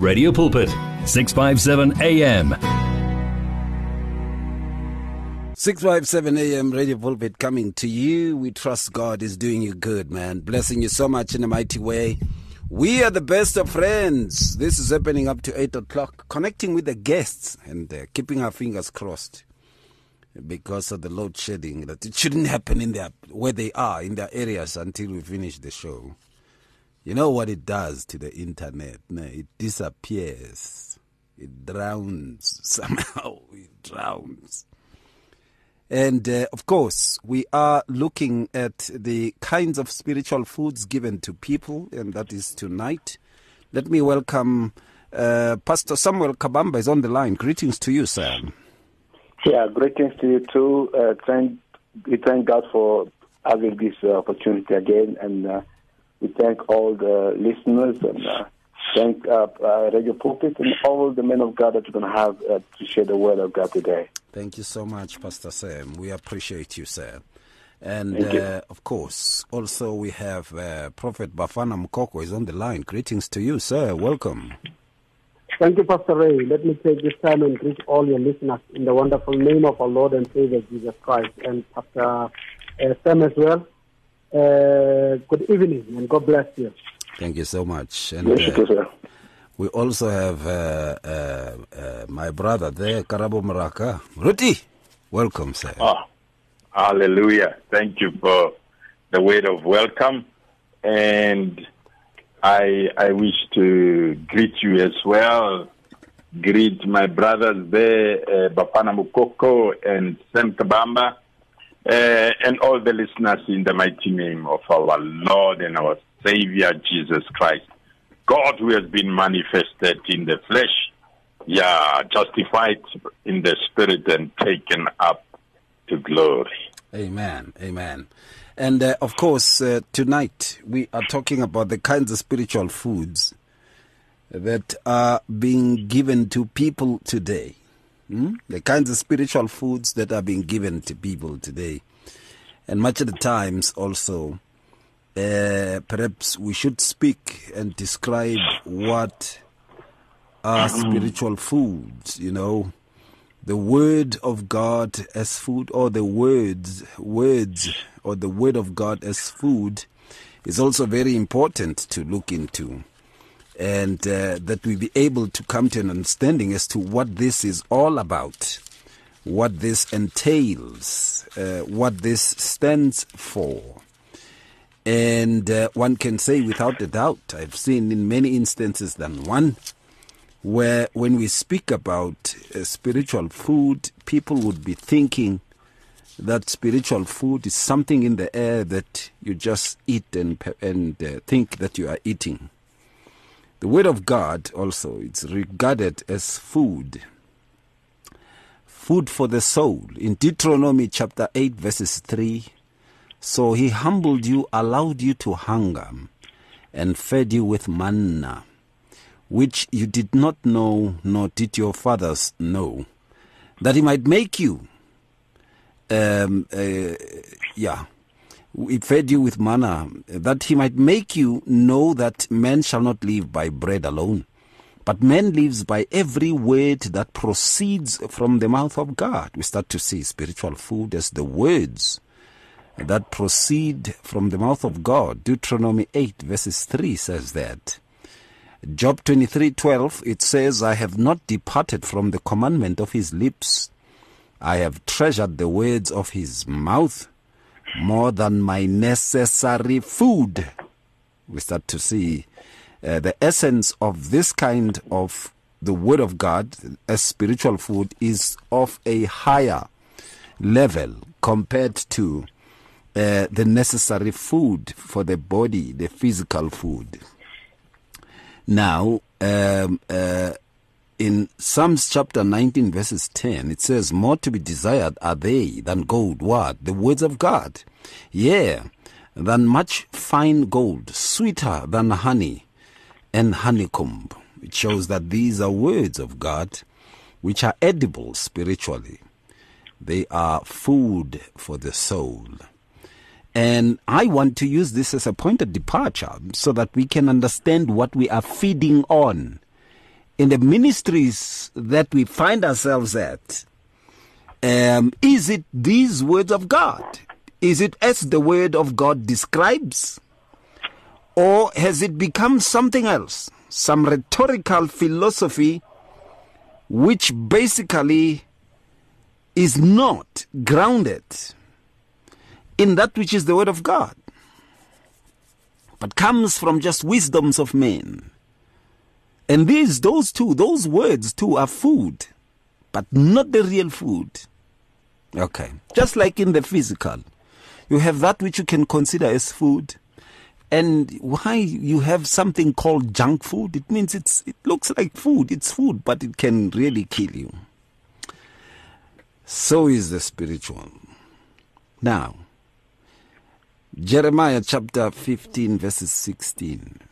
Radio Pulpit, 657 AM. 657 AM Radio Pulpit coming to you. We trust God is doing you good, man. Blessing you so much in a mighty way. We are the best of friends. This is happening up to 8 o'clock, connecting with the guests and uh, keeping our fingers crossed because of the load shedding that it shouldn't happen in their where they are in their areas until we finish the show. You know what it does to the internet? No, it disappears. It drowns somehow. It drowns. And uh, of course, we are looking at the kinds of spiritual foods given to people, and that is tonight. Let me welcome uh, Pastor Samuel Kabamba is on the line. Greetings to you, sir. Yeah, greetings to you too. Uh, thank we thank God for having this uh, opportunity again, and uh, we thank all the listeners and uh, thank uh, uh, Radio Pulpit and all the men of God that we're going to have uh, to share the word of God today. Thank you so much, Pastor Sam. We appreciate you, sir. And Thank you. uh, of course, also we have uh, Prophet Bafana Mkoko is on the line. Greetings to you, sir. Welcome. Thank you, Pastor Ray. Let me take this time and greet all your listeners in the wonderful name of our Lord and Savior Jesus Christ and Pastor uh, Sam as well. Uh, good evening and God bless you. Thank you so much. And Yes, uh, sir. we also have uh, uh, uh, my brother there, Karabo Morake. Ruti, welcome, sir. Oh, hallelujah. Thank you for the word of welcome. And I, I wish to greet you as well. Greet my brothers there, uh, Bafana Mkoko and Sam Kabamba, uh, and all the listeners in the mighty name of our Lord and our Savior Jesus Christ. God who has been manifested in the flesh, yeah, justified in the spirit and taken up to glory. Amen. Amen. And uh, of course, uh, tonight we are talking about the kinds of spiritual foods that are being given to people today. Hmm? The kinds of spiritual foods that are being given to people today. And much of the times also, uh, perhaps we should speak and describe what are spiritual foods, you know the word of God as food or the words words or the word of God as food is also very important to look into and uh, that we be able to come to an understanding as to what this is all about what this entails uh, what this stands for and uh, one can say without a doubt i've seen in many instances than one where when we speak about uh, spiritual food, people would be thinking that spiritual food is something in the air that you just eat and and uh, think that you are eating. The word of God also it's regarded as food. Food for the soul. In Deuteronomy chapter 8 verses 3, so he humbled you, allowed you to hunger, and fed you with manna which you did not know, nor did your fathers know, that he might make you, um, uh, yeah, he fed you with manna, that he might make you know that man shall not live by bread alone, but man lives by every word that proceeds from the mouth of God. We start to see spiritual food as the words that proceed from the mouth of God. Deuteronomy 8 verses 3 says that. Job 23:12 it says I have not departed from the commandment of his lips I have treasured the words of his mouth more than my necessary food. We start to see uh, the essence of this kind of the word of God as spiritual food is of a higher level compared to uh, the necessary food for the body the physical food. Now, um, uh, in Psalms chapter 19, verses 10, it says, More to be desired are they than gold. What? The words of God. Yeah, than much fine gold, sweeter than honey and honeycomb. It shows that these are words of God which are edible spiritually. They are food for the soul. And I want to use this as a point of departure so that we can understand what we are feeding on in the ministries that we find ourselves at, um, is it these words of God? Is it as the word of God describes? Or has it become something else? Some rhetorical philosophy which basically is not grounded in that which is the word of God, but comes from just wisdoms of men. And these, those two, those words too are food, but not the real food. Okay. Just like in the physical, you have that which you can consider as food. And why you have something called junk food? It means it's, it looks like food. It's food, but it can really kill you. So is the spiritual. Now, Jeremiah chapter 15, verses 16.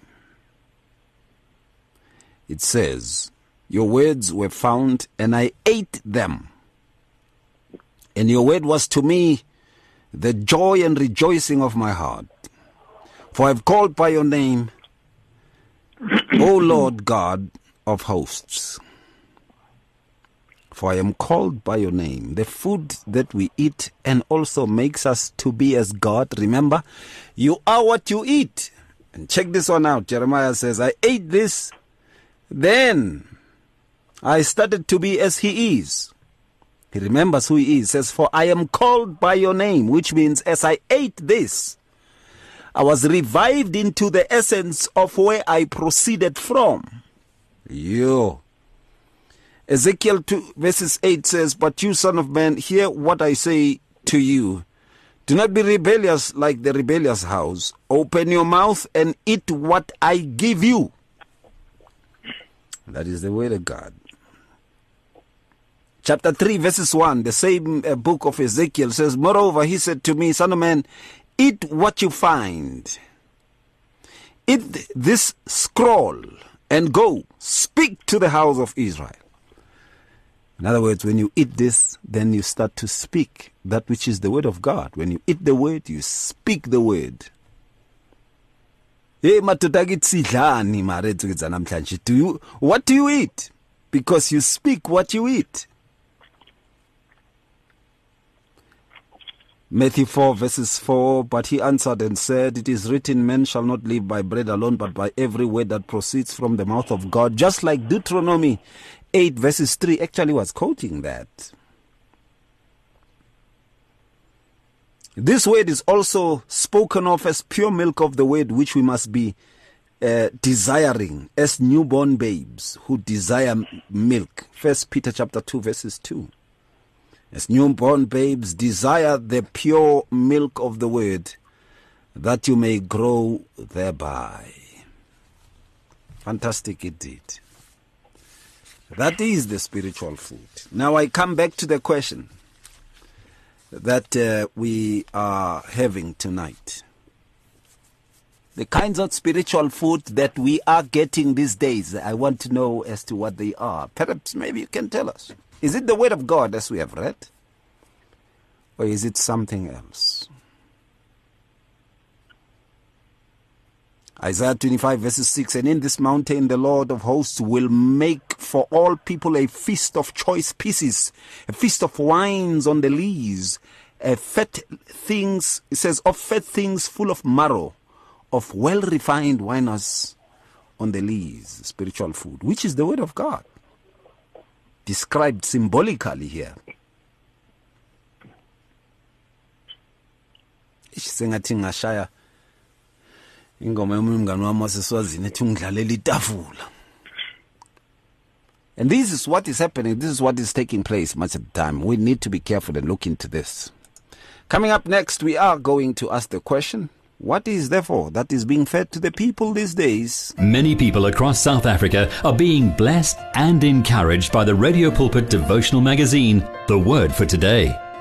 It says, Your words were found, and I ate them. And your word was to me the joy and rejoicing of my heart. For I've called by your name, O Lord God of hosts. For I am called by your name. The food that we eat and also makes us to be as God. Remember, you are what you eat. And check this one out. Jeremiah says, I ate this, then I started to be as he is. He remembers who he is. Says, For I am called by your name, which means as I ate this, I was revived into the essence of where I proceeded from. You. Ezekiel 2 verses 8 says, But you, son of man, hear what I say to you. Do not be rebellious like the rebellious house. Open your mouth and eat what I give you. That is the word of God. Chapter 3, verses 1, the same uh, book of Ezekiel says, Moreover, he said to me, Son of man, eat what you find. Eat this scroll and go speak to the house of Israel. In other words, when you eat this, then you start to speak that which is the word of God. When you eat the word, you speak the word. Hey madoda kithi sidlani mare etsikidza namhlanje do you what do you eat because you speak what you eat Matthew 4 verses 4 But he answered and said, It is written, Men shall not live by bread alone, but by every word that proceeds from the mouth of God. Just like Deuteronomy 8 verses 3 actually was quoting that. This word is also spoken of as pure milk of the word, which we must be uh, desiring as newborn babes who desire milk. First Peter chapter 2 verses 2. As newborn babes, desire the pure milk of the word, that you may grow thereby. Fantastic indeed. That is the spiritual food. Now I come back to the question that uh, we are having tonight. The kinds of spiritual food that we are getting these days, I want to know as to what they are. Perhaps maybe you can tell us. Is it the Word of God as we have read? Or is it something else? Isaiah 25 verses 6 And in this mountain the Lord of hosts will make for all people a feast of choice pieces, a feast of wines on the lees, a fat things, it says, of fat things full of marrow, of well refined winos on the lees, spiritual food, which is the word of God described symbolically here. Ingoma wami waseswazini ethi ungidlalela itafula and this is what is happening this is what is taking place much of the time we need to be careful and look into this coming up next we are going to ask the question what is therefore that is being fed to the people these days? Many people across South Africa are being blessed and encouraged by the Radio Pulpit devotional magazine, The Word for Today.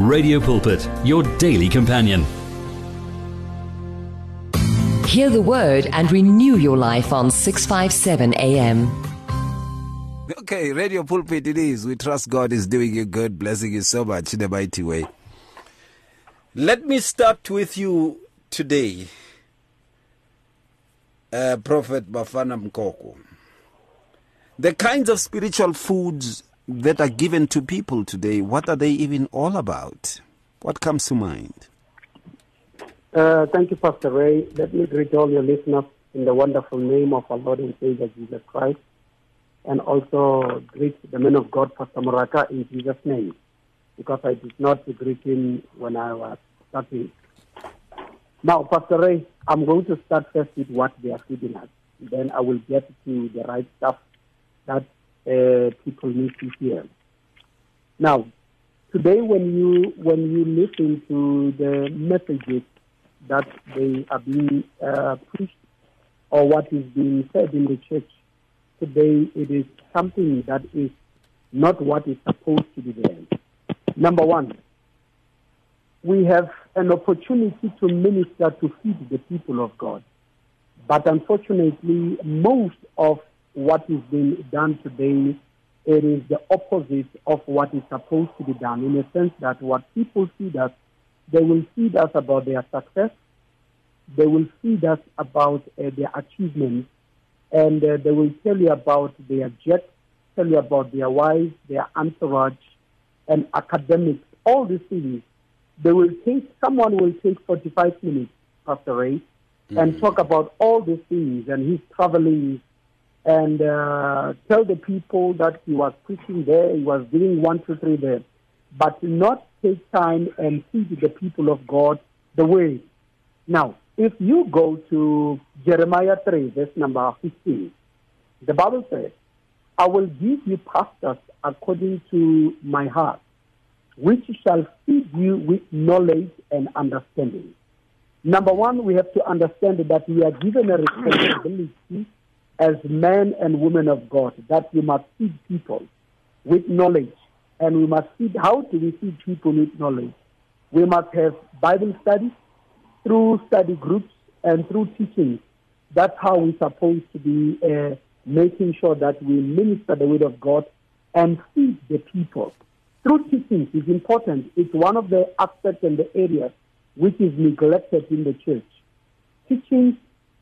Radio Pulpit, your daily companion. Hear the word and renew your life on 657 AM. Okay, Radio Pulpit it is. We trust God is doing you good, blessing you so much in a mighty way. Let me start with you today, uh, Prophet Bafana Mkoko. The kinds of spiritual foods that are given to people today, what are they even all about? What comes to mind? Uh, thank you, Pastor Ray. Let me greet all your listeners in the wonderful name of our Lord and Savior Jesus Christ, and also greet the man of God, Pastor Morake, in Jesus' name, because I did not greet him when I was starting. Now, Pastor Ray, I'm going to start first with what they are feeding us. Then I will get to the right stuff that uh, people need to hear. Now, today when you when you listen to the messages that they are being uh, preached or what is being said in the church today, it is something that is not what is supposed to be there. Number one, we have an opportunity to minister to feed the people of God. But unfortunately, most of what is being done today, it is the opposite of what is supposed to be done in a sense that what people feed us, they will feed us about their success, they will feed us about uh, their achievements, and uh, they will tell you about their jets, tell you about their wives, their entourage, and academics, all these things. They will take, someone will take 45 minutes, Pastor Ray, mm-hmm. and talk about all these things and his traveling and uh, tell the people that he was preaching there, he was doing one, two, three there, but not take time and feed the people of God the way. Now, if you go to Jeremiah 3, verse number 15, the Bible says, I will give you pastors according to my heart, which shall feed you with knowledge and understanding. Number one, we have to understand that we are given a responsibility as men and women of God that we must feed people with knowledge. And we must feed, how do we feed people with knowledge? We must have Bible studies through study groups and through teaching. That's how we're supposed to be uh, making sure that we minister the word of God and feed the people. Through teaching is important. It's one of the aspects and the areas which is neglected in the church. Teaching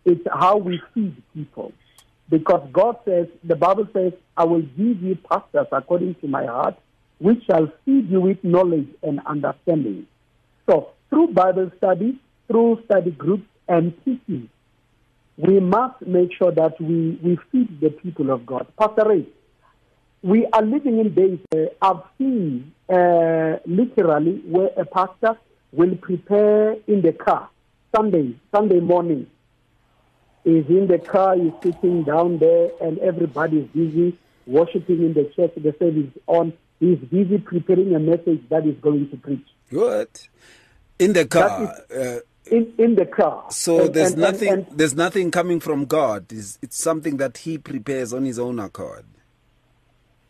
is how we feed people. Because God says, the Bible says, I will give you pastors according to my heart, which shall feed you with knowledge and understanding. So, through Bible study, through study groups and teaching, we must make sure that we, we feed the people of God. Pastor Ray, we are living in days uh, I've seen uh, literally where a pastor will prepare in the car Sunday, Sunday morning is in the car, he's sitting down there, and everybody is busy worshiping in the church. The service is on. He's busy preparing a message that is going to preach. Good. In the car. uh, in, in the car. So and, there's and, nothing. And, there's nothing coming from God. It's, it's something that He prepares on His own accord.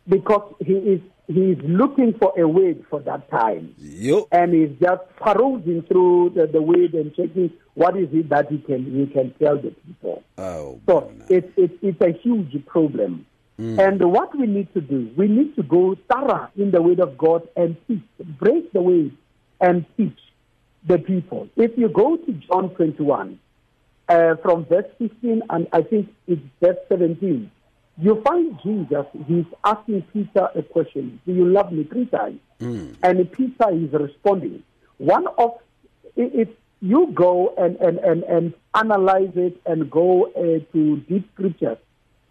Because He is He is looking for a word for that time, yep. and he's just perusing through the, the word and checking what is it that you can he can tell the people? Oh, so it's it's it's a huge problem. Mm. And what we need to do, we need to go thorough in the word of God and teach, break the way and teach the people. If you go to John 21, uh, from verse 15 and I think it's verse 17, you find Jesus, he's asking Peter a question. Do you love me three times? Mm. And Peter is responding. One of, it's you go and, and, and, and analyze it and go uh, to deep scriptures,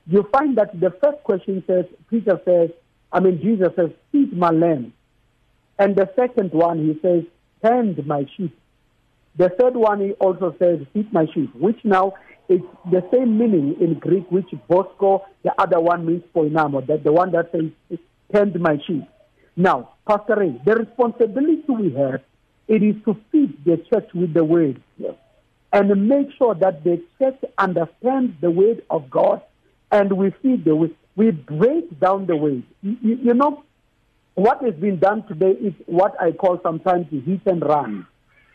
you find that the first question says, Peter says, I mean, Jesus says, feed my lamb. And the second one, he says, tend my sheep. The third one, he also says, feed my sheep, which now is the same meaning in Greek, which Bosco, the other one means poimaino, that the one that says, tend my sheep. Now, Pastor Ray, the responsibility we have, it is to feed the church with the word and make sure that the church understands the word of God and we feed the word. We break down the word. You, you know, what has been done today is what I call sometimes hit and run.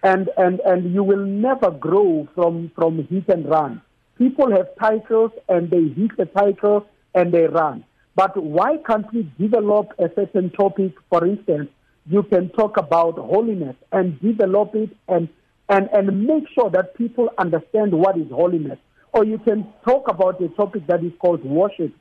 And, and, and you will never grow from, from hit and run. People have titles and they hit the title and they run. But why can't we develop a certain topic? For instance, you can talk about holiness and develop it and, and, and make sure that people understand what is holiness. Or you can talk about a topic that is called worship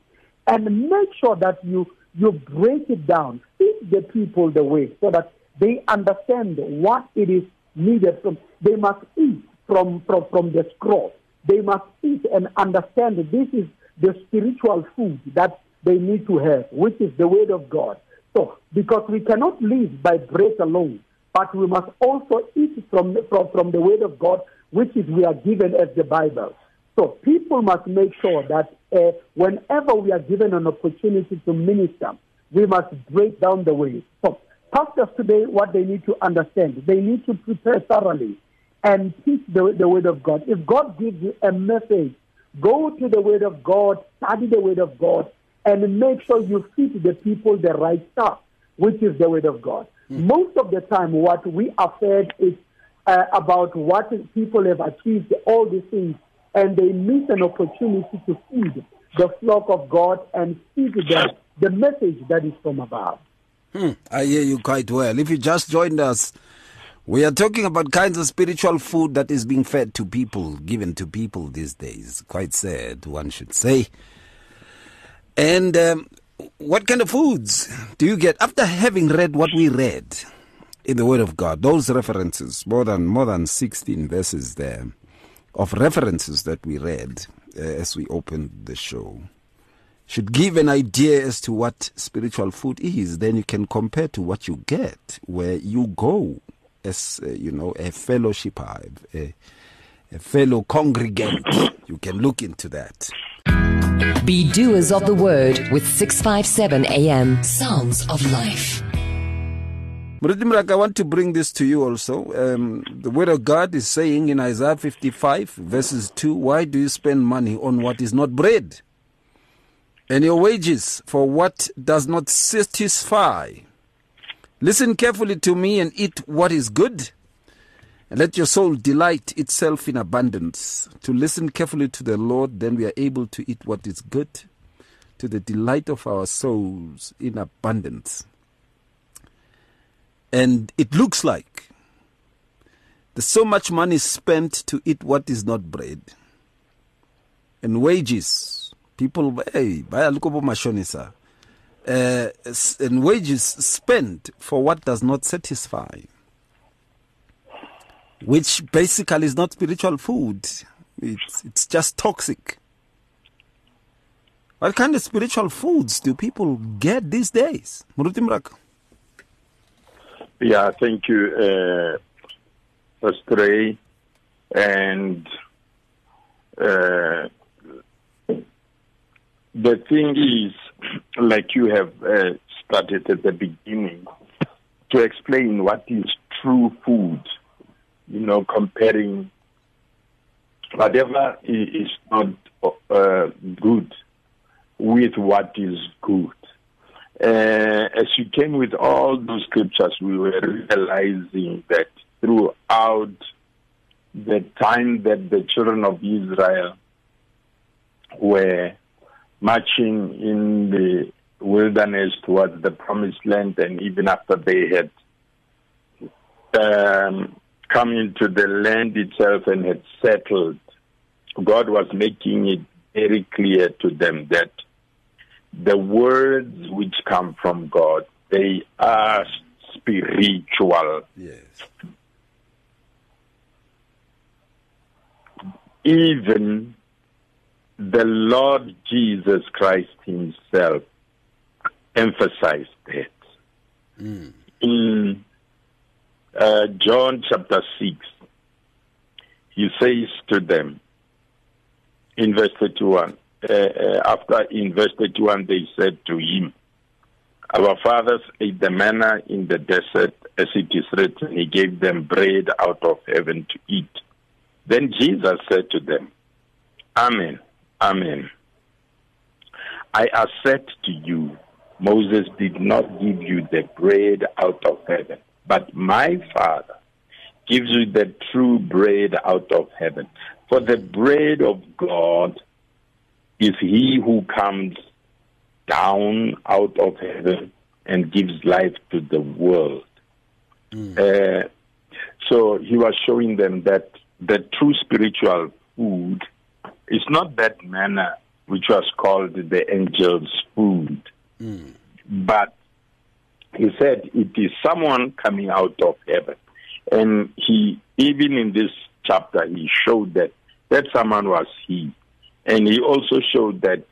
and make sure that you you break it down, feed the people the way so that they understand what it is needed from. They must eat from, from, from the scroll. They must eat and understand this is the spiritual food that they need to have, which is the word of God. So, because we cannot live by bread alone, but we must also eat from, from, from the word of God, which is we are given as the Bible. So people must make sure that uh, whenever we are given an opportunity to minister, we must break down the way. So pastors today, what they need to understand, they need to prepare thoroughly and teach the, the word of God. If God gives you a message, go to the word of God, study the word of God, and make sure you feed the people the right stuff, which is the word of God. Mm. Most of the time, what we are fed is uh, about what people have achieved, all these things and they miss an opportunity to feed the flock of God and feed them the message that is from above. Hmm, I hear you quite well. If you just joined us, we are talking about kinds of spiritual food that is being fed to people, given to people these days. Quite sad, one should say. And um, what kind of foods do you get after having read what we read in the Word of God? Those references, more than more than sixteen verses there of references that we read uh, as we opened the show should give an idea as to what spiritual food is. Then you can compare to what you get where you go as, uh, you know, a fellowship, a, a fellow congregant. you can look into that. Be doers of the word with 657 AM. Sounds of Life. Muruti Morake, I want to bring this to you also. Um, the Word of God is saying in Isaiah 55, verses 2, Why do you spend money on what is not bread? And your wages for what does not satisfy? Listen carefully to me and eat what is good, and let your soul delight itself in abundance. To listen carefully to the Lord, then we are able to eat what is good, to the delight of our souls in abundance. And it looks like there's so much money spent to eat what is not bread. And wages. People, hey, buy a look mashonisa. Uh, and wages spent for what does not satisfy, which basically is not spiritual food. It's, it's just toxic. What kind of spiritual foods do people get these days? Yeah, thank you, uh, Pastor Ray. And uh, the thing is, like you have uh, started at the beginning, to explain what is true food, you know, comparing. Whatever is not uh, good with what is good. Uh, as you came with all those scriptures, we were realizing that throughout the time that the children of Israel were marching in the wilderness towards the promised land, and even after they had um, come into the land itself and had settled, God was making it very clear to them that the words which come from God, they are spiritual. Yes. Even the Lord Jesus Christ Himself emphasized that. Hmm. In uh, John chapter 6, he says to them in verse 31, uh, uh, after in verse 31, they said to him, Our fathers ate the manna in the desert, as it is written, He gave them bread out of heaven to eat. Then Jesus said to them, Amen, Amen. I assert to you, Moses did not give you the bread out of heaven, but my Father gives you the true bread out of heaven. For the bread of God is he who comes down out of heaven and gives life to the world. Uh, so he was showing them that the true spiritual food is not that manna which was called the angel's food, but he said it is someone coming out of heaven. And he, even in this chapter, he showed that that someone was he. And he also showed that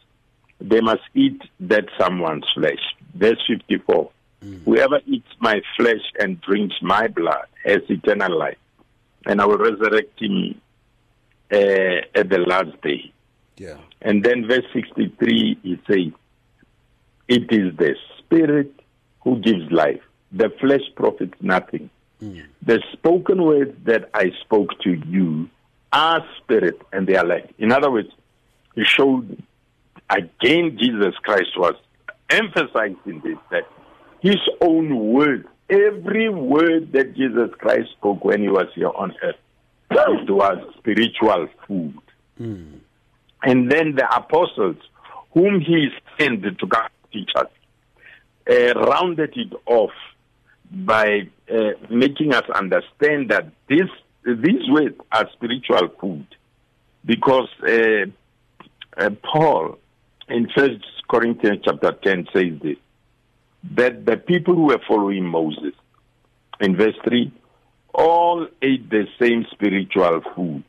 they must eat that someone's flesh. Verse 54. Whoever eats my flesh and drinks my blood has eternal life, and I will resurrect him uh, at the last day. Yeah. And then verse 63, he says, It is the Spirit who gives life. The flesh profits nothing. The spoken words that I spoke to you are spirit and they are life. In other words, he showed again Jesus Christ was emphasizing this that his own words, every word that Jesus Christ spoke when he was here on earth, it was spiritual food. Mm. And then the apostles, whom he sent to teach us, uh, rounded it off by uh, making us understand that this these words are spiritual food, because uh, uh, Paul in First Corinthians chapter ten says this that the people who were following Moses in verse three all ate the same spiritual food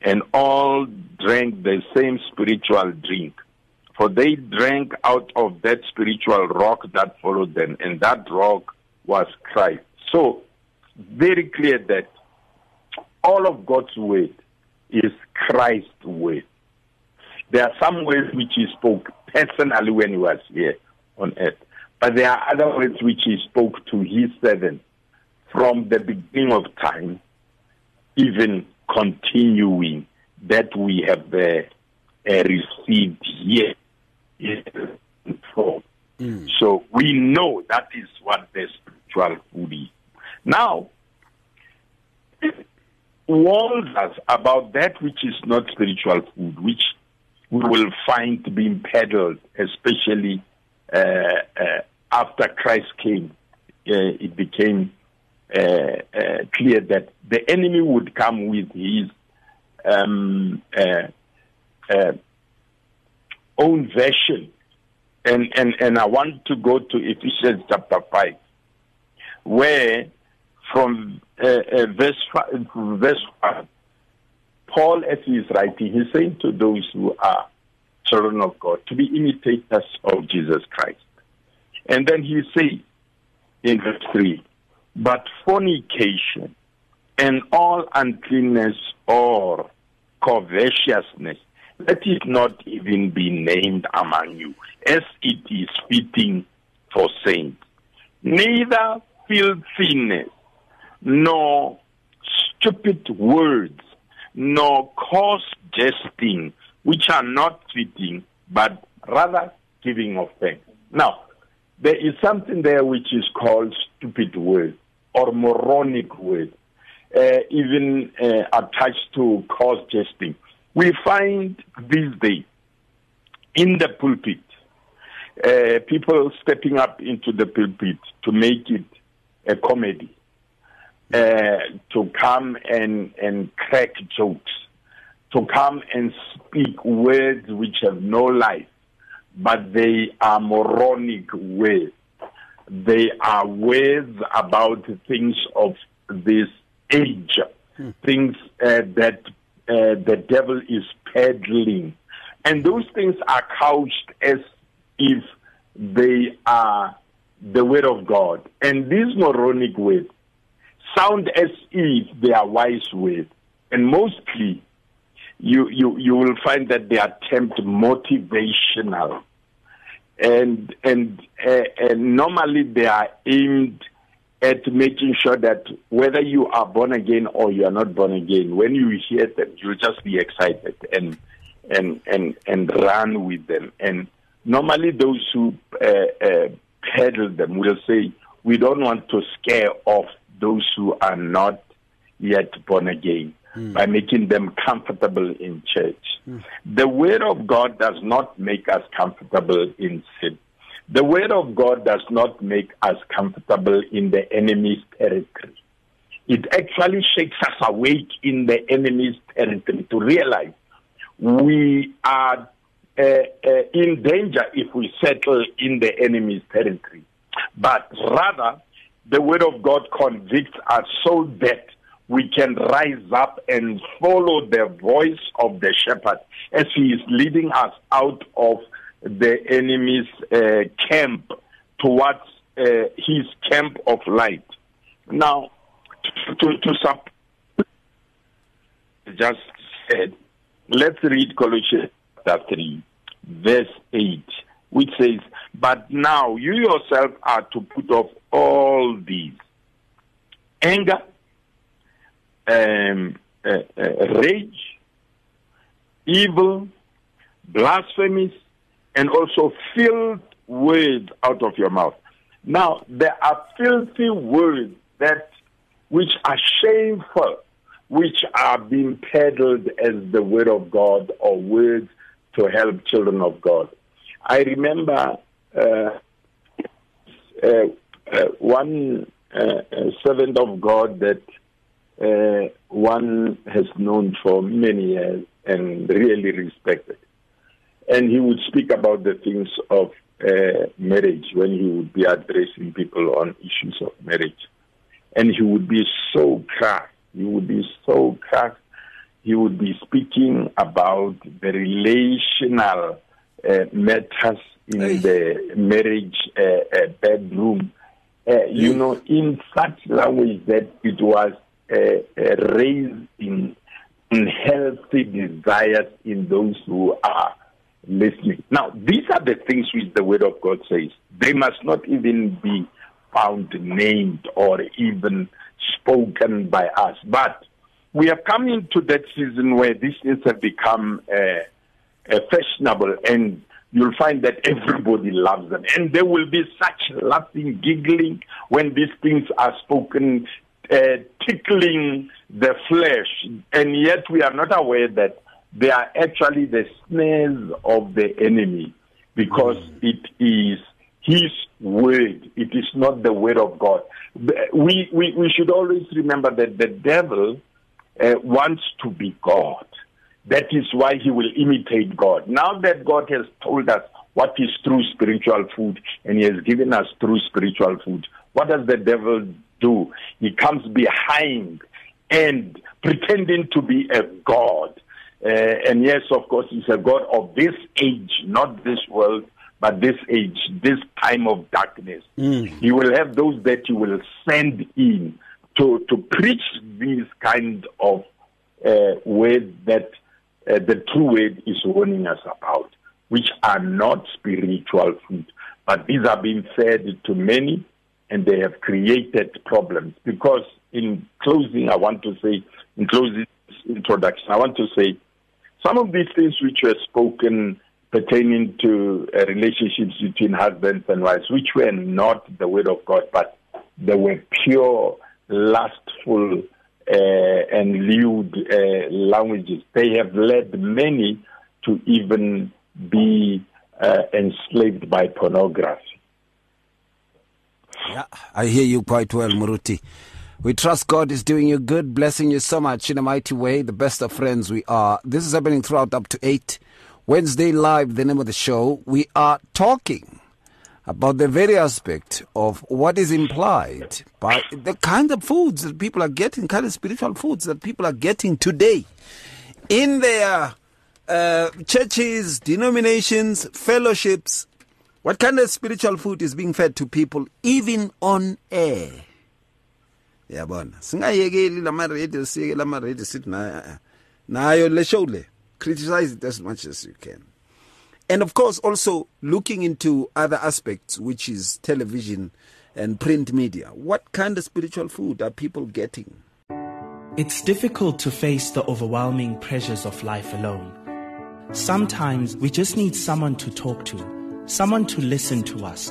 and all drank the same spiritual drink. For they drank out of that spiritual rock that followed them, and that rock was Christ. So, very clear that all of God's word is Christ's word. There are some words which he spoke personally when he was here on earth, but there are other words which he spoke to his servants from the beginning of time, even continuing that we have uh, uh, received here. In form. So we know that is what the spiritual food is. Now, it warns us about that which is not spiritual food, which we will find being peddled, especially uh, uh, after Christ came. Uh, it became uh, uh, clear that the enemy would come with his um, uh, uh, own version. And, and, and I want to go to Ephesians chapter 5, where from uh, uh, verse, five, verse 5, Paul, as he is writing, he's saying to those who are children of God to be imitators of Jesus Christ. And then he says in verse 3, but fornication and all uncleanness or covetousness, let it not even be named among you, as it is fitting for saints. Neither filthiness, nor stupid words, nor coarse jesting, which are not fitting, but rather giving offense. Now, there is something there which is called stupid words or moronic words, uh, even uh, attached to coarse jesting. We find these days in the pulpit uh, people stepping up into the pulpit to make it a comedy, uh, to come and, and crack jokes, to come and speak words which have no life, but they are moronic words. They are words about things of this age, things uh, that uh, the devil is peddling. And those things are couched as if they are the word of God. And these moronic words sound as if they are wise words. And mostly you, you, you will find that they termed motivational. And, and, uh, and normally they are aimed at making sure that whether you are born again or you are not born again, when you hear them, you'll just be excited and, and, and, and run with them. And normally those who uh, uh, peddle them will say, we don't want to scare off those who are not yet born again mm. by making them comfortable in church. Mm. The Word of God does not make us comfortable in sin. The Word of God does not make us comfortable in the enemy's territory. It actually shakes us awake in the enemy's territory to realize we are uh, uh, in danger if we settle in the enemy's territory. But rather, the Word of God convicts us so that we can rise up and follow the voice of the shepherd as he is leading us out of the enemy's uh, camp towards uh, his camp of light. Now, to, to, sub- just said, let's read Colossians chapter 3, verse 8, which says, But now you yourself are to put off all these anger, um, uh, uh, rage, evil, blasphemies, and also filth words out of your mouth. Now, there are filthy words that which are shameful, which are being peddled as the word of God or words to help children of God. I remember uh, uh, uh, one uh, servant of God that uh, one has known for many years and really respected. And he would speak about the things of uh, marriage when he would be addressing people on issues of marriage. And he would be so crass. He would be so crass. He would be speaking about the relational uh, matters in the marriage uh, uh bedroom. Uh, you know, in such language that it was uh, in unhealthy desires in those who are listening. Now, these are the things which the Word of God says. They must not even be found named or even spoken by us. But we have come into that season where these things have become uh, uh, fashionable and you'll find that everybody loves them. And there will be such laughing, giggling when these things are spoken, uh, tickling the flesh. And yet we are not aware that they are actually the snares of the enemy because mm. it is his word. It is not the word of God. We, we, we should always remember that the devil uh, wants to be God. That is why he will imitate God. Now that God has told us what is true spiritual food and he has given us true spiritual food, what does the devil do? He comes behind and pretending to be a God uh, and yes, of course, he's a God of this age, not this world, but this age, this time of darkness. Mm. He will have those that he will send in to, to preach these kind of uh, words that uh, the true word is warning us about, which are not spiritual food. But these are being fed to many, and they have created problems. Because in closing, I want to say, in closing introduction, I want to say some of these things which were spoken pertaining to uh, relationships between husbands and wives, which were not the word of God, but they were pure, lustful, uh, and lewd uh, languages. They have led many to even be uh, enslaved by pornography. Yeah, I hear you quite well, Muruti. We trust God is doing you good, blessing you so much in a mighty way. The best of friends we are. This is happening throughout up to 8. Wednesday Live, the name of the show. We are talking about the very aspect of what is implied by the kind of foods that people are getting, kind of spiritual foods that people are getting today in their uh, churches, denominations, fellowships, What kind of spiritual food is being fed to people even on air? Yabona. Singayekeli lama radio siyeke lama radio sithi na eh, eh, nayo le show le. Criticize it as much as you can. And of course also looking into other aspects which is television and print media. What kind of spiritual food are people getting? It's difficult to face the overwhelming pressures of life alone. Sometimes we just need someone to talk to, someone to listen to us.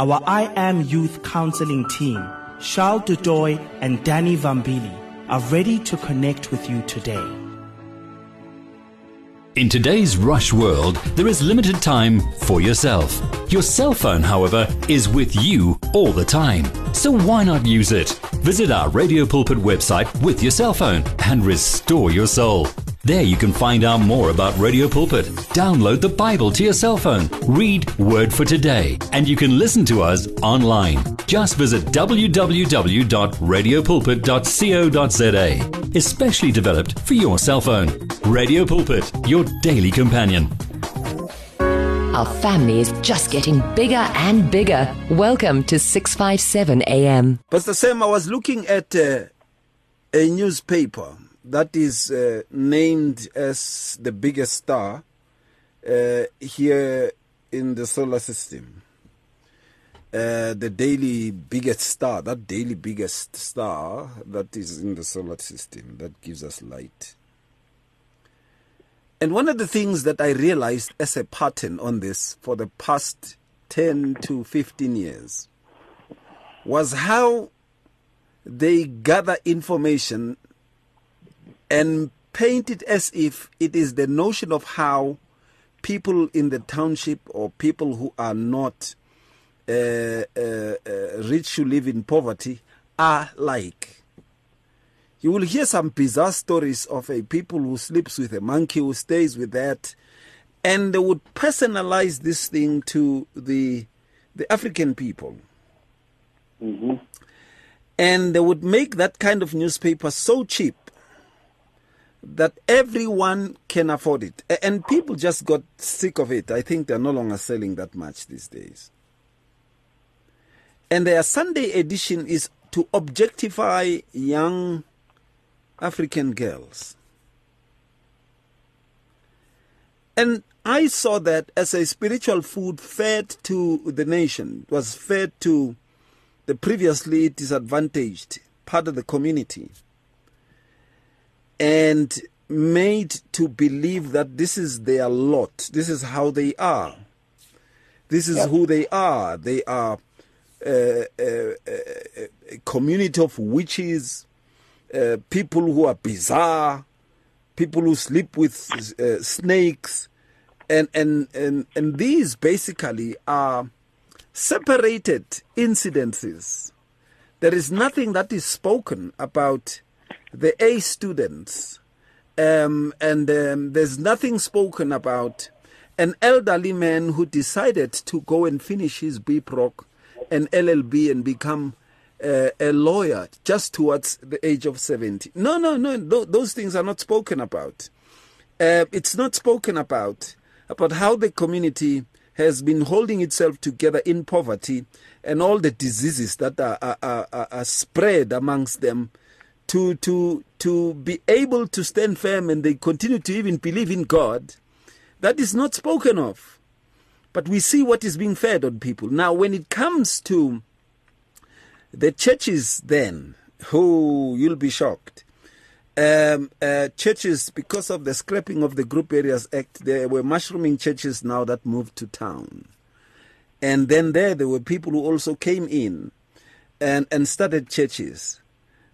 Our I Am Youth Counseling team, Charles Dudoy and Danny Vambili, are ready to connect with you today. In today's rush world, there is limited time for yourself. Your cell phone, however, is with you all the time. So why not use it? Visit our Radio Pulpit website with your cell phone and restore your soul. There you can find out more about Radio Pulpit. Download the Bible to your cell phone, read Word for Today, and you can listen to us online. Just visit www.radiopulpit.co.za. Especially developed for your cell phone. Radio Pulpit, your daily companion. Our family is just getting bigger and bigger. Welcome to 657 AM. Pastor Sam, I was looking at uh, a newspaper that is uh, named as the biggest star uh, here in the solar system. Uh, the daily biggest star, that daily biggest star that is in the solar system that gives us light. And one of the things that I realized as a pattern on this for the past 10 to 15 years was how they gather information and paint it as if it is the notion of how people in the township or people who are not uh, uh, uh, rich who live in poverty are like. You will hear some bizarre stories of a people who sleeps with a monkey, who stays with that, and they would personalize this thing to the the African people. And they would make that kind of newspaper so cheap that everyone can afford it. And people just got sick of it. I think they're no longer selling that much these days. And their Sunday edition is to objectify young African girls. And I saw that as a spiritual food fed to the nation, it was fed to the previously disadvantaged part of the community and made to believe that this is their lot, this is how they are, this is who they are. They are uh, uh, uh, a community of witches, uh, people who are bizarre, people who sleep with uh, snakes, and, and and and these basically are separated incidences. There is nothing that is spoken about the A students, um, and um, there's nothing spoken about an elderly man who decided to go and finish his BProc and LLB and become uh, a lawyer just towards the age of 70. No, no, no, th- those things are not spoken about. Uh, it's not spoken about about how the community has been holding itself together in poverty and all the diseases that are, are, are- are spread amongst them to to to be able to stand firm and they continue to even believe in God that is not spoken of. But we see what is being fed on people. Now when it comes to the churches then who you'll be shocked. Um, uh, churches because of the scrapping of the group areas act there were mushrooming churches now that moved to town. And then there there were people who also came in and and started churches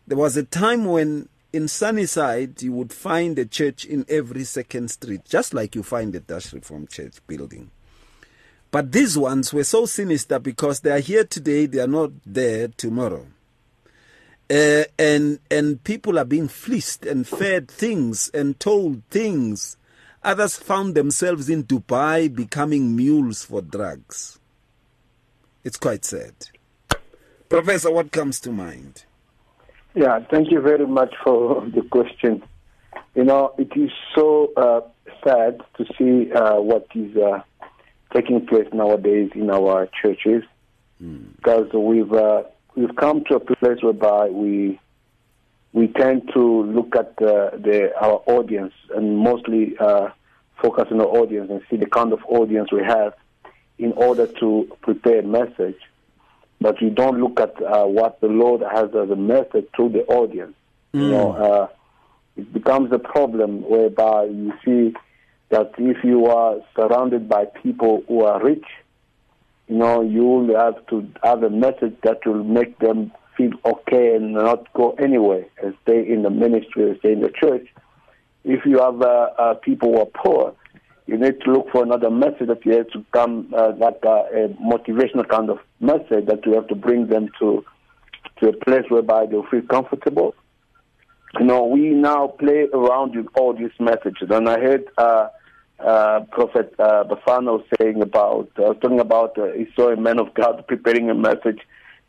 there was a time when in Sunnyside you would find a church in every second street, just like you find a Dutch Reformed Church building. But these ones were so sinister because they are here today, they are not there tomorrow. Uh, and and people are being fleeced and fed things and told things. Others found themselves in Dubai becoming mules for drugs. It's quite sad. Professor, what comes to mind? Yeah, thank you very much for the question. You know, it is so uh, sad to see uh, what is uh, taking place nowadays in our churches because we've uh, we've come to a place whereby we we tend to look at uh, the our audience and mostly uh, focus on the audience and see the kind of audience we have in order to prepare a message. But we don't look at uh, what the Lord has as a message to the audience. You know, uh, it becomes a problem whereby you see that if you are surrounded by people who are rich, you know, you will have to have a message that will make them feel okay and not go anywhere and stay in the ministry and stay in the church. If you have uh, uh, people who are poor, you need to look for another message that you have to come, uh, like uh, a motivational kind of message that you have to bring them to to a place whereby they'll feel comfortable. You know, we now play around with all these messages. And I heard uh, uh, Prophet uh, Bafana saying about, uh, talking about, uh, he saw a man of God preparing a message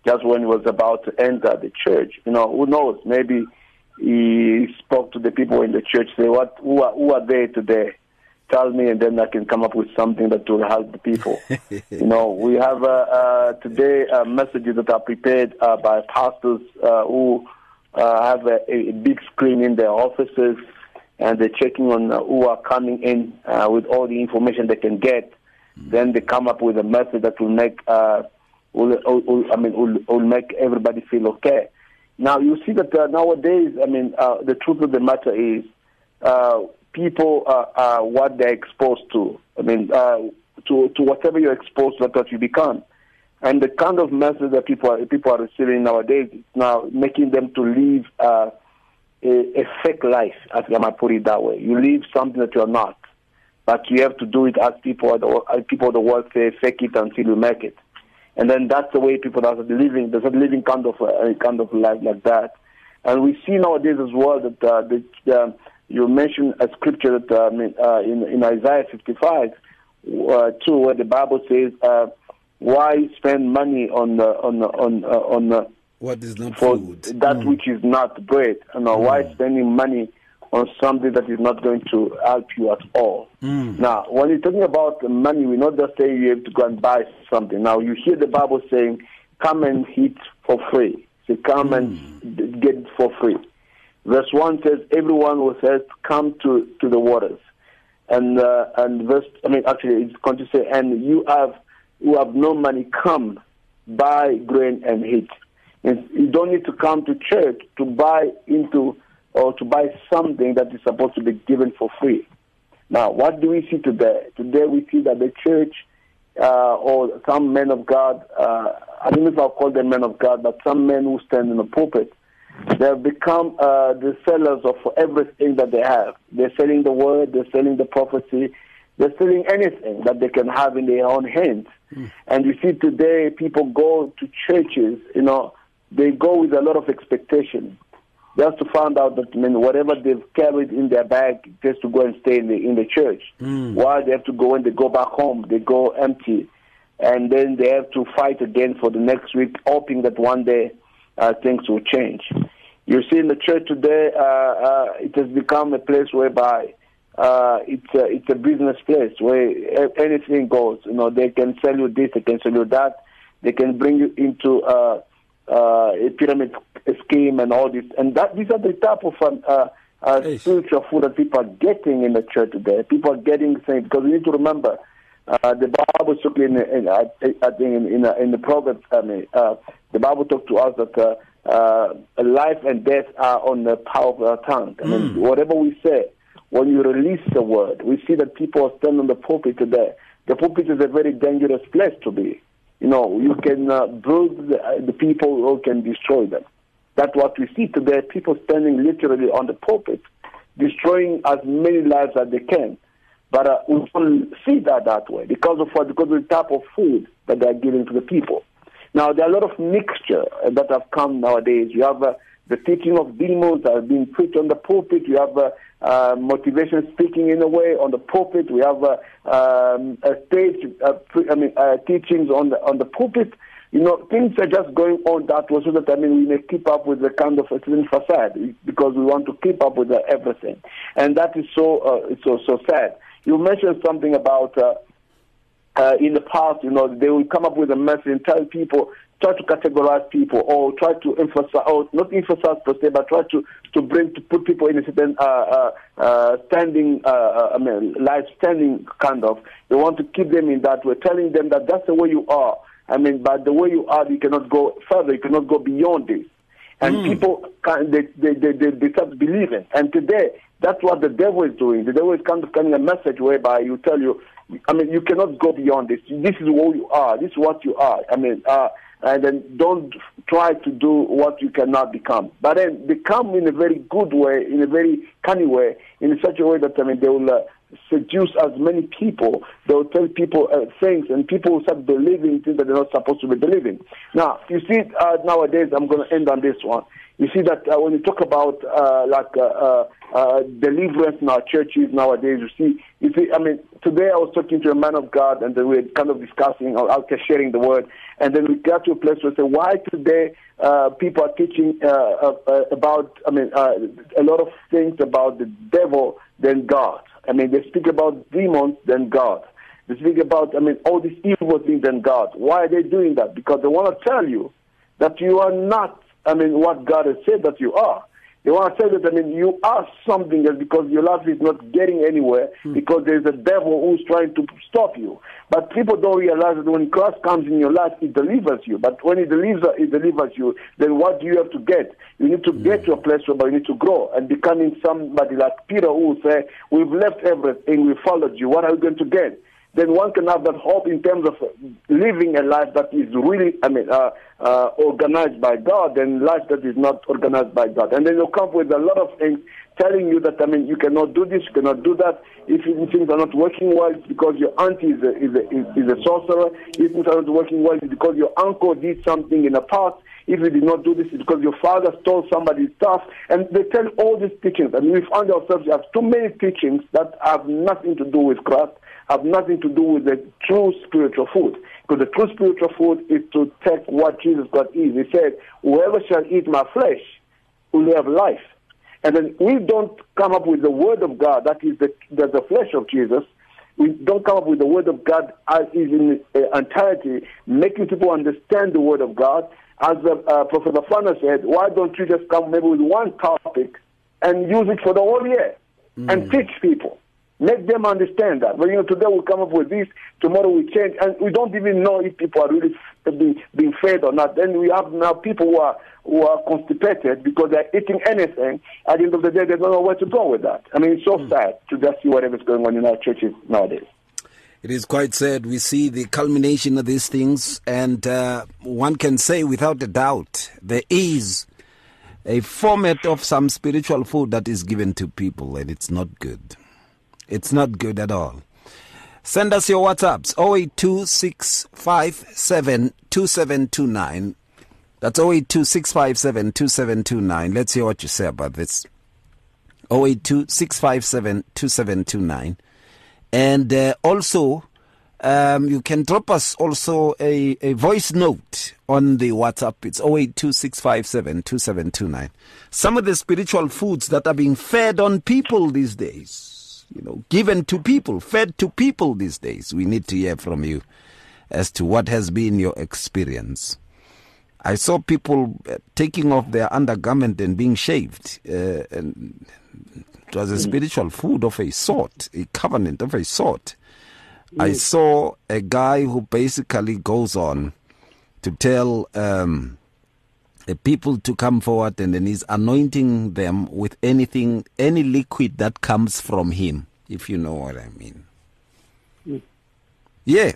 just when he was about to enter the church. You know, who knows? Maybe he spoke to the people in the church, say, what, who are, who are they today? Tell me, and then I can come up with something that will help the people. you know, we have uh, uh, today uh, messages that are prepared uh, by pastors uh, who uh, have a, a big screen in their offices, and they're checking on uh, who are coming in uh, with all the information they can get. Then they come up with a message that will make, uh, will, will, I mean, will, will make everybody feel okay. Now you see that uh, nowadays, I mean, uh, the truth of the matter is, uh, people are, are what they're exposed to. I mean, uh, to to whatever you're exposed to, that's what you become. And the kind of message that people are, people are receiving nowadays is now making them to live uh, a, a fake life, as I might put it that way. You live something that you're not, but you have to do it as people as people of the world say, fake it until you make it. And then that's the way people are living. There's a living kind of a kind of life like that. And we see nowadays as well that uh, the, uh, you mentioned a scripture that uh, I mean, uh, in, in Isaiah 55 uh, too, where the Bible says, uh, "Why spend money on uh, on on uh, on uh, What is not for food? that which is not bread? You know, why spending money on something that is not going to help you at all?" Now, when you're talking about money, we're not just saying you have to go and buy something. Now, you hear the Bible saying, "Come and eat for free." So come and get for free. Verse one says, "Everyone who says, come to to the waters." And uh, and verse, I mean, actually, it's going to say, "And you have who have no money, come buy grain and eat." And you don't need to come to church to buy into or to buy something that is supposed to be given for free. Now, what do we see today? Today we see that the church uh, or some men of God, uh, I don't know if I'll call them men of God, but some men who stand in the pulpit, they have become uh, the sellers of everything that they have. They're selling the word, they're selling the prophecy, they're selling anything that they can have in their own hands. And you see today people go to churches, you know, they go with a lot of expectation just to find out that I mean, whatever they've carried in their bag just to go and stay in the in the church. While they have to go when they go back home, they go empty, and then they have to fight again for the next week, hoping that one day uh, things will change. You see, in the church today, uh, uh, it has become a place whereby uh, it's a, it's a business place where anything goes. You know, they can sell you this, they can sell you that, they can bring you into uh, uh, a pyramid scheme and all this. And that these are the type of um, uh, uh, spiritual food that people are getting in the church today. People are getting things because we need to remember. Uh, the Bible took in, in I, I think in in, uh, in the Proverbs. I mean, uh, the Bible talked to us that uh, uh, life and death are on the power of our tongue. I mean, whatever we say, when you release the word, we see that people are standing on the pulpit today. The pulpit is a very dangerous place to be. You know, you can uh, build the, the people or can destroy them. That's what we see today. People standing literally on the pulpit, destroying as many lives as they can. But uh, we don't see that that way because of what? Because of the type of food that they are giving to the people. Now, there are a lot of mixture uh, that have come nowadays. You have uh, the teaching of demons that have been preached on the pulpit. You have uh, uh, motivation speaking in a way on the pulpit. We have uh, um, a stage, uh, pre- I mean, uh, teachings on the on the pulpit. You know, things are just going on that way so that I mean we may keep up with the kind of a certain facade because we want to keep up with everything, and that is so uh, so so sad. You mentioned something about. Uh, uh, in the past, you know, they will come up with a message and tell people, try to categorize people or try to emphasize, or not emphasize per se, but try to, to bring, to put people in a certain uh, uh, uh, standing, uh, uh, I mean, life standing kind of. They want to keep them in that way, telling them that that's the way you are. I mean, by the way you are, you cannot go further, you cannot go beyond this. And mm. people, can, they, they, they, they, they start believing. And today, that's what the devil is doing. The devil is kind of coming a message whereby you tell you, I mean, you cannot go beyond this. This is who you are. This is what you are. I mean, uh, and then don't try to do what you cannot become. But then become in a very good way, in a very cunning way, in such a way that I mean they will uh, seduce as many people. They will tell people uh, things, and people will start believing things that they're not supposed to be believing. Now, you see, uh, nowadays, I'm going to end on this one. You see that uh, when you talk about uh, like uh, uh, deliverance in our churches nowadays, you see, you see, I mean, today I was talking to a man of God, and then we were kind of discussing, or out sharing the word, and then we got to a place where we say, why today uh, people are teaching uh, uh, uh, about, I mean, uh, a lot of things about the devil than God. I mean, they speak about demons than God. They speak about, I mean, all these evil things than God. Why are they doing that? Because they want to tell you that you are not I mean, what God has said that you are. They want to say that, I mean, you are something else because your life is not getting anywhere hmm. because there's a devil who's trying to stop you. But people don't realize that when Christ comes in your life, He delivers you. But when He delivers, He delivers you, then what do you have to get? You need to hmm. get to a place where you need to grow and becoming somebody like Peter who will say, we've left everything, we followed you. What are we going to get? Then one can have that hope in terms of living a life that is really, I mean, uh, uh, organized by God and life that is not organized by God. And then you come with a lot of things telling you that, I mean, you cannot do this, you cannot do that. If things are not working well, it's because your auntie is a, is a, is a sorcerer. If things are not working well, it's because your uncle did something in the past. If you did not do this, it's because your father stole somebody's stuff. And they tell all these teachings. And we find ourselves we have too many teachings that have nothing to do with Christ have nothing to do with the true spiritual food. Because the true spiritual food is to take what Jesus God is. He said, Whoever shall eat my flesh will have life. And then we don't come up with the word of God, that is the, the, the flesh of Jesus. We don't come up with the word of God as is in uh, entirety, making people understand the word of God. As uh, uh, Professor Fana said, why don't you just come maybe with one topic and use it for the whole year mm. and teach people? Make them understand that. But you know, today we come up with this, tomorrow we change, and we don't even know if people are really being, being fed or not. Then we have now people who are who are constipated because they're eating anything. At the end of the day, they don't know where to go with that. I mean, it's so mm. sad to just see whatever's going on in our churches nowadays. It is quite sad. We see the culmination of these things, and uh, one can say without a doubt there is a format of some spiritual food that is given to people, and it's not good. It's not good at all. Send us your WhatsApps 0826572729. That's 0826572729. Let's hear what you say about this. 0826572729. And uh, also, um, you can drop us also a, a voice note on the WhatsApp. It's 0826572729. Some of the spiritual foods that are being fed on people these days you know, given to people, fed to people these days. We need to hear from you as to what has been your experience. I saw people uh, taking off their undergarment and being shaved. Uh, and it was a spiritual food of a sort, a covenant of a sort. I saw a guy who basically goes on to tell um, the people to come forward and then he's anointing them with anything, any liquid that comes from him, if you know what I mean. Mm. Yeah.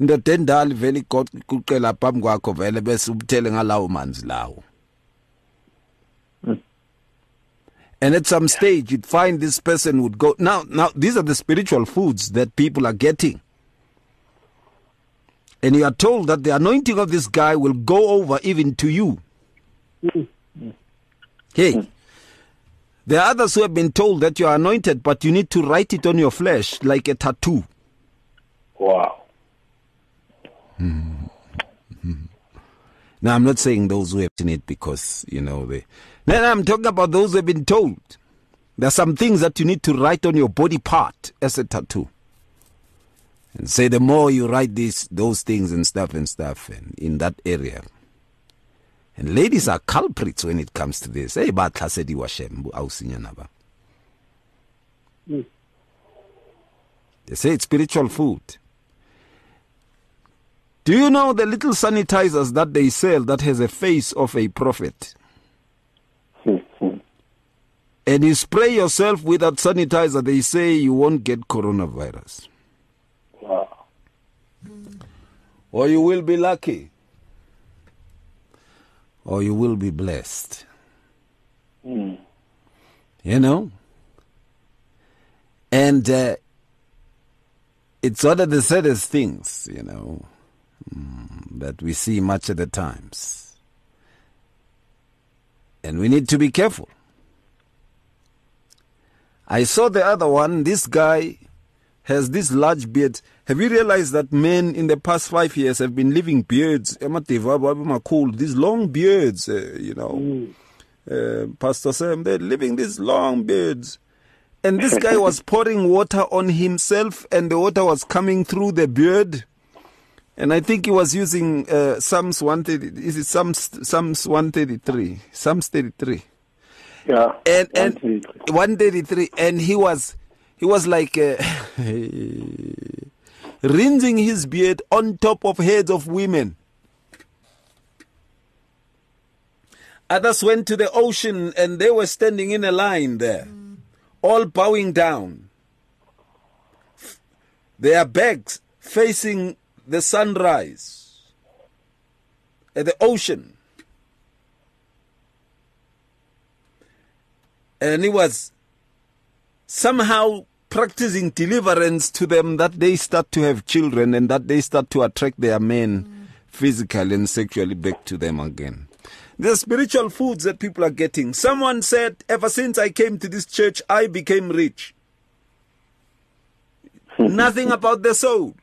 indoda endala vele iguqela phambi kwakho vele bese ubuthele ngalawo manzi lawo And at some stage, you'd find this person would go. Now, now these are the spiritual foods that people are getting. And you are told that the anointing of this guy will go over even to you. Hey, there are others who have been told that you are anointed, but you need to write it on your flesh like a tattoo. Wow. Hmm. Hmm. Now, I'm not saying those who have seen it because, you know, they. Then I'm talking about those who have been told. There are some things that you need to write on your body part as a tattoo. And say the more you write these, those things and stuff and stuff and in that area. And ladies are culprits when it comes to this. Hey, ba tlhasediwa shem, ausinyana. They say it's spiritual food. Do you know the little sanitizers that they sell that has a face of a prophet? and you spray yourself with that sanitizer, they say you won't get coronavirus. Wow. Or you will be lucky. Or you will be blessed. Mm. You know? And uh, it's one of the saddest things, you know, mm, that we see much of the times. And we need to be careful. I saw the other one. This guy has this large beard. Have you realized that men in the past five years have been living beards? These long beards, uh, you know. Uh, Pastor Sam, they're living these long beards. And this guy was pouring water on himself, and the water was coming through the beard. And I think he was using uh, Psalms 130. Is it Psalms, Psalms 133? Psalms 33 Yeah. and and 133. 133 and he was he was like uh, rinsing his beard on top of heads of women. Others went to the ocean and they were standing in a line there all bowing down. Their backs facing the sunrise at the ocean. And he was somehow practicing deliverance to them that they start to have children and that they start to attract their men physically and sexually back to them again. The spiritual foods that people are getting. Someone said, Ever since I came to this church, I became rich. Nothing about the soul.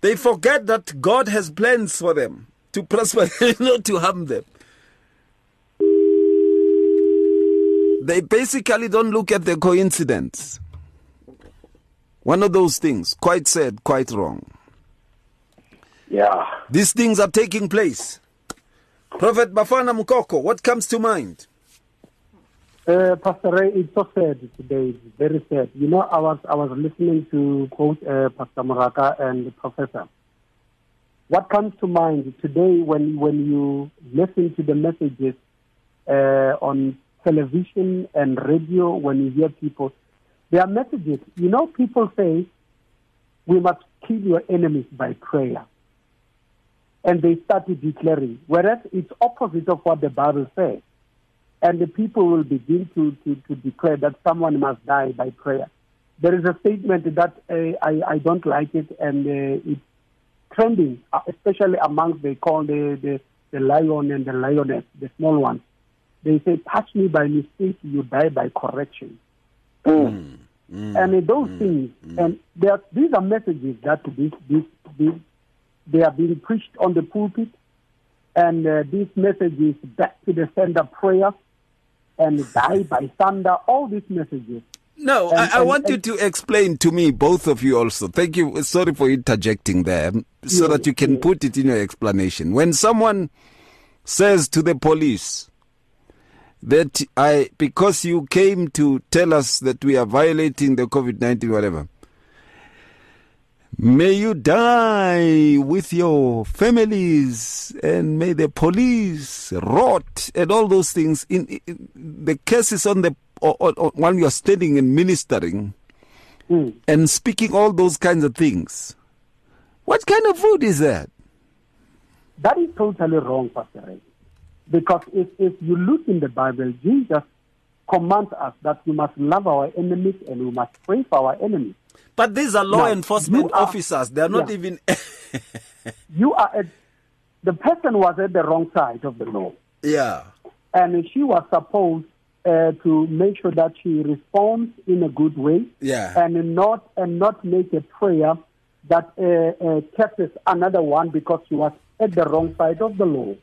They forget that God has plans for them to prosper, not to harm them. They basically don't look at the coincidence. One of those things, quite sad, quite wrong. Yeah. These things are taking place. Prophet Bafana Mkoko, what comes to mind? Uh, Pastor Ray, it's so sad today. It's very sad. You know, I was I was listening to both uh, Pastor Morake and the Professor. What comes to mind today when when you listen to the messages uh, on television and radio, when you hear people, their messages. You know, people say we must kill your enemies by prayer, and they started declaring, whereas it's opposite of what the Bible says and the people will begin to, to, to declare that someone must die by prayer. There is a statement that uh, I, I don't like it, and uh, it's trending, uh, especially amongst they call the, the, the lion and the lioness, the small ones. They say, touch me by mistake, you die by correction. Mm. and uh, those things, and there, these are messages that these, these, these, they are being preached on the pulpit, and uh, these messages back to the sender prayer, and die by thunder, all these messages. No, And- I, I and- want you to explain to me, both of you also. Thank you. Sorry for interjecting there, so Yeah, that you can yeah. put it in your explanation. When someone says to the police that I, because you came to tell us that we are violating the COVID 19, whatever, may you die with your families and may the police rot and all those things. In, in the cases on the or, or, or while you are standing and ministering Mm. and speaking all those kinds of things. What kind of food is that? That is totally wrong, Pastor Ray. Because if, if you look in the Bible, Jesus commands us that we must love our enemies and we must pray for our enemies. But these are law Now, enforcement are- officers. They are not Yeah. even. You are at, the person was at the wrong side of the law, yeah. and she was supposed uh, to make sure that she responds in a good way, Yeah. and not and not make a prayer that uh, uh, catches another one because she was at the wrong side of the law.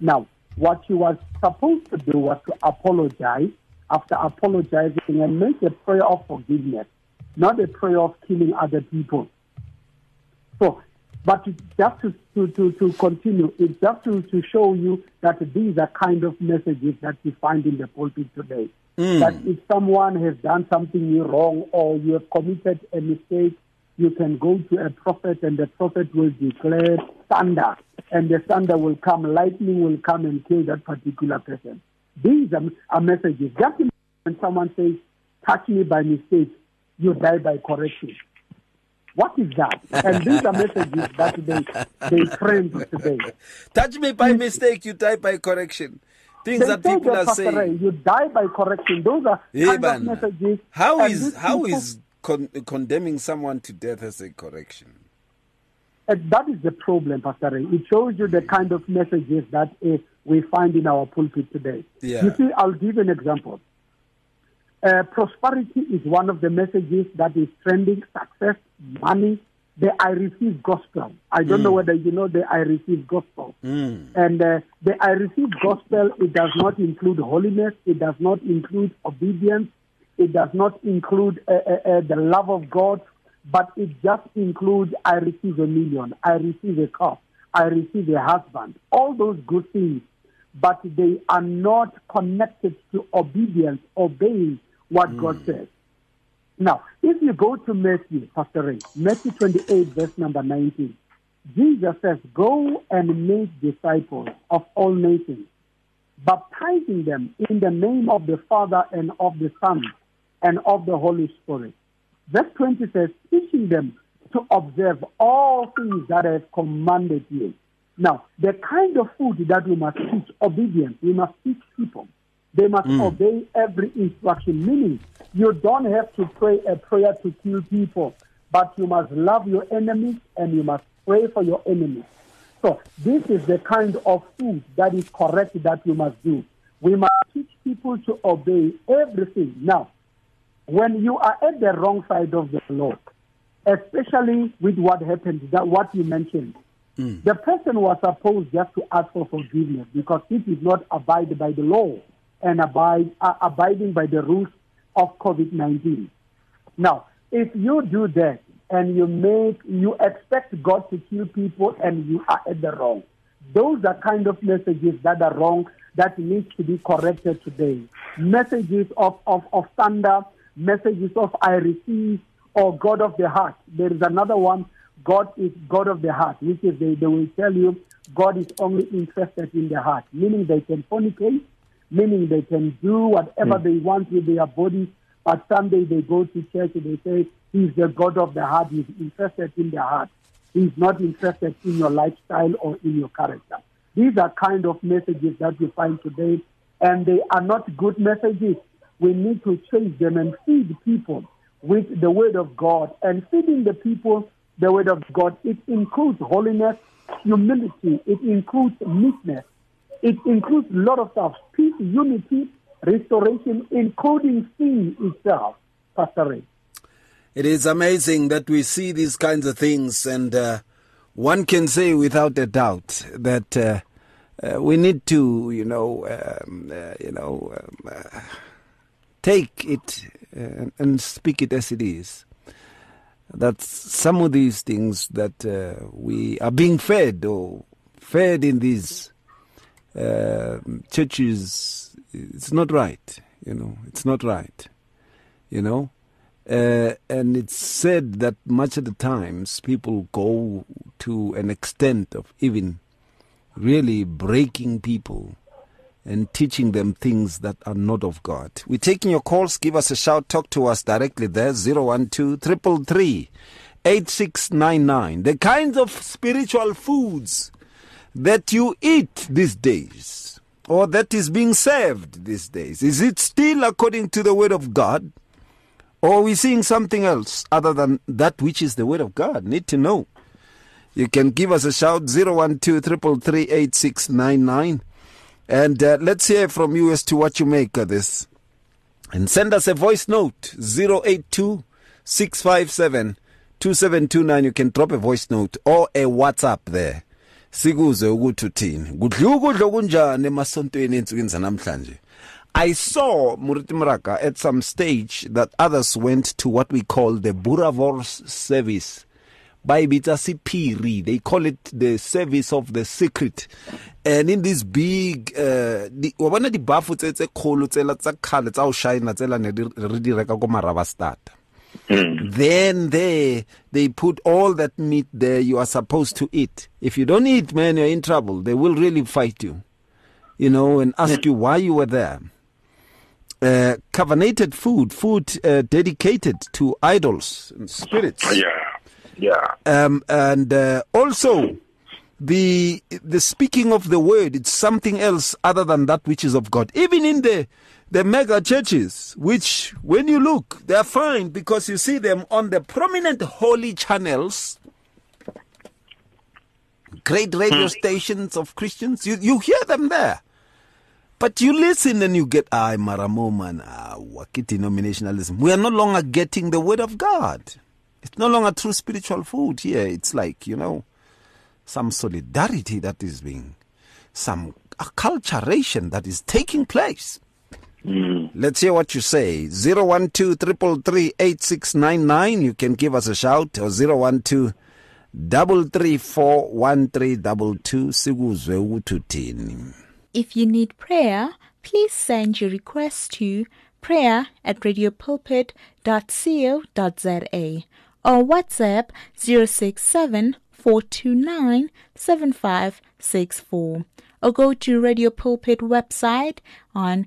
Now, what she was supposed to do was to apologize. After apologizing and make a prayer of forgiveness, not a prayer of killing other people. So, but just to, to, to, to continue, it's just to, to show you that these are kind of messages that we find in the pulpit today. Hmm. That if someone has done something wrong or you have committed a mistake, you can go to a prophet and the prophet will declare thunder and the thunder will come, lightning will come and kill that particular person. These are, are messages. Just when someone says, touch me by mistake, you die by correction. What is that? And these are messages that they, they trend today. Touch me by mistake, you die by correction. Things They that people that, are Pastor Ray, saying. you die by correction. Those are kind of messages. How is how people- is con- condemning someone to death as a correction? And that is the problem, Pastor Ray. It shows you the kind of messages that uh, we find in our pulpit today. Yeah. You see, I'll give an example. Uh, prosperity is one of the messages that is trending. Success, money, the I receive gospel. I don't know whether you know the I receive gospel. And uh, the I receive gospel, it does not include holiness. It does not include obedience. It does not include uh, uh, uh, the love of God, but it just includes I receive a million, I receive a car, I receive a husband. All those good things, but they are not connected to obedience, obeying what God says. Now, if you go to Matthew, Pastor Ray, Matthew 28, verse number 19, Jesus says, Go and make disciples of all nations, baptizing them in the name of the Father and of the Son and of the Holy Spirit. Verse 20 says, teaching them to observe all things that I have commanded you. Now, the kind of food that we must teach obedience, we must teach people. They must hmm. obey every instruction, meaning you don't have to pray a prayer to kill people, but you must love your enemies and you must pray for your enemies. So this is the kind of food that is correct that you must do. We must teach people to obey everything. Now, when you are at the wrong side of the law, especially with what happened, that what you mentioned, the person was supposed just to ask for forgiveness because he did not abide by the law and abide uh, abiding by the rules of COVID nineteen. Now, if you do that and you make you expect God to kill people and you are at the wrong, those are kind of messages that are wrong that needs to be corrected today. Messages of, of, of thunder, messages of I receive or God of the heart. There is another one, God is God of the heart, which is they, they will tell you God is only interested in the heart, meaning they can fornicate, meaning they can do whatever hmm. they want with their body, but someday they go to church and they say, He's the God of the heart, He's interested in the heart. He's not interested in your lifestyle or in your character. These are kind of messages that you find today, and they are not good messages. We need to change them and feed people with the word of God. And feeding the people the word of God, it includes holiness, humility, it includes meekness, it includes a lot of stuff peace, unity, restoration, including sin itself. Pastor Ray. It is amazing that we see these kinds of things, and uh, one can say without a doubt that uh, uh, we need to, you know, um, uh, you know, um, uh, take it uh, and speak it as it is. That some of these things that uh, we are being fed or fed in these uh, churches, it's not right. You know, it's not right. You know. Uh, and it's said that much of the times people go to an extent of even really breaking people and teaching them things that are not of God. We're taking your calls. Give us a shout. Talk to us directly there. 012 333 8699. The kinds of spiritual foods that you eat these days. or that is being served these days? Is it still according to the Word of God? Or are we seeing something else other than that which is the Word of God? Need to know. You can give us a shout 012 and uh, let's hear from you as to what you make of this. And send us a voice note 082 657 2729. You can drop a voice note or a WhatsApp there. Sikuze ukuthi uthini. Kudla ukudla kunjani emasontweni ensukwini. I saw Muruti Morake at some stage that others went to what we call the Boerewors service bayibitsa siphiri they call it the service of the secret. And in this big uh wa bona di buff tse tse kholo tsela tsa khale tsa o shine tsela ne re di reka ko maraba start then they they put all that meat there you are supposed to eat. If you don't eat man you're in trouble. They will really fight you you know and ask you why you were there. Uh, food food uh, dedicated to idols and spirits. Yeah. Yeah. um, and uh, also the the speaking of the word it's something else other than that which is of God. Even in the the mega churches which when you look they're fine because you see them on the prominent holy channels. Great radio stations of Christians. You you hear them there. But you listen and you get I maramoman ah what denominationalism we are no longer getting the word of God it's no longer true spiritual food here. It's like, you know, some solidarity that is being, some acculturation that is taking place. Hmm. Let's hear what you say. 012 333 You can give us a shout or 012 334 1322. Sikuzwe. If you need prayer, please send your request to prayer at radiopulpit.co.za or WhatsApp 067 429 7564 or go to Radio Pulpit website on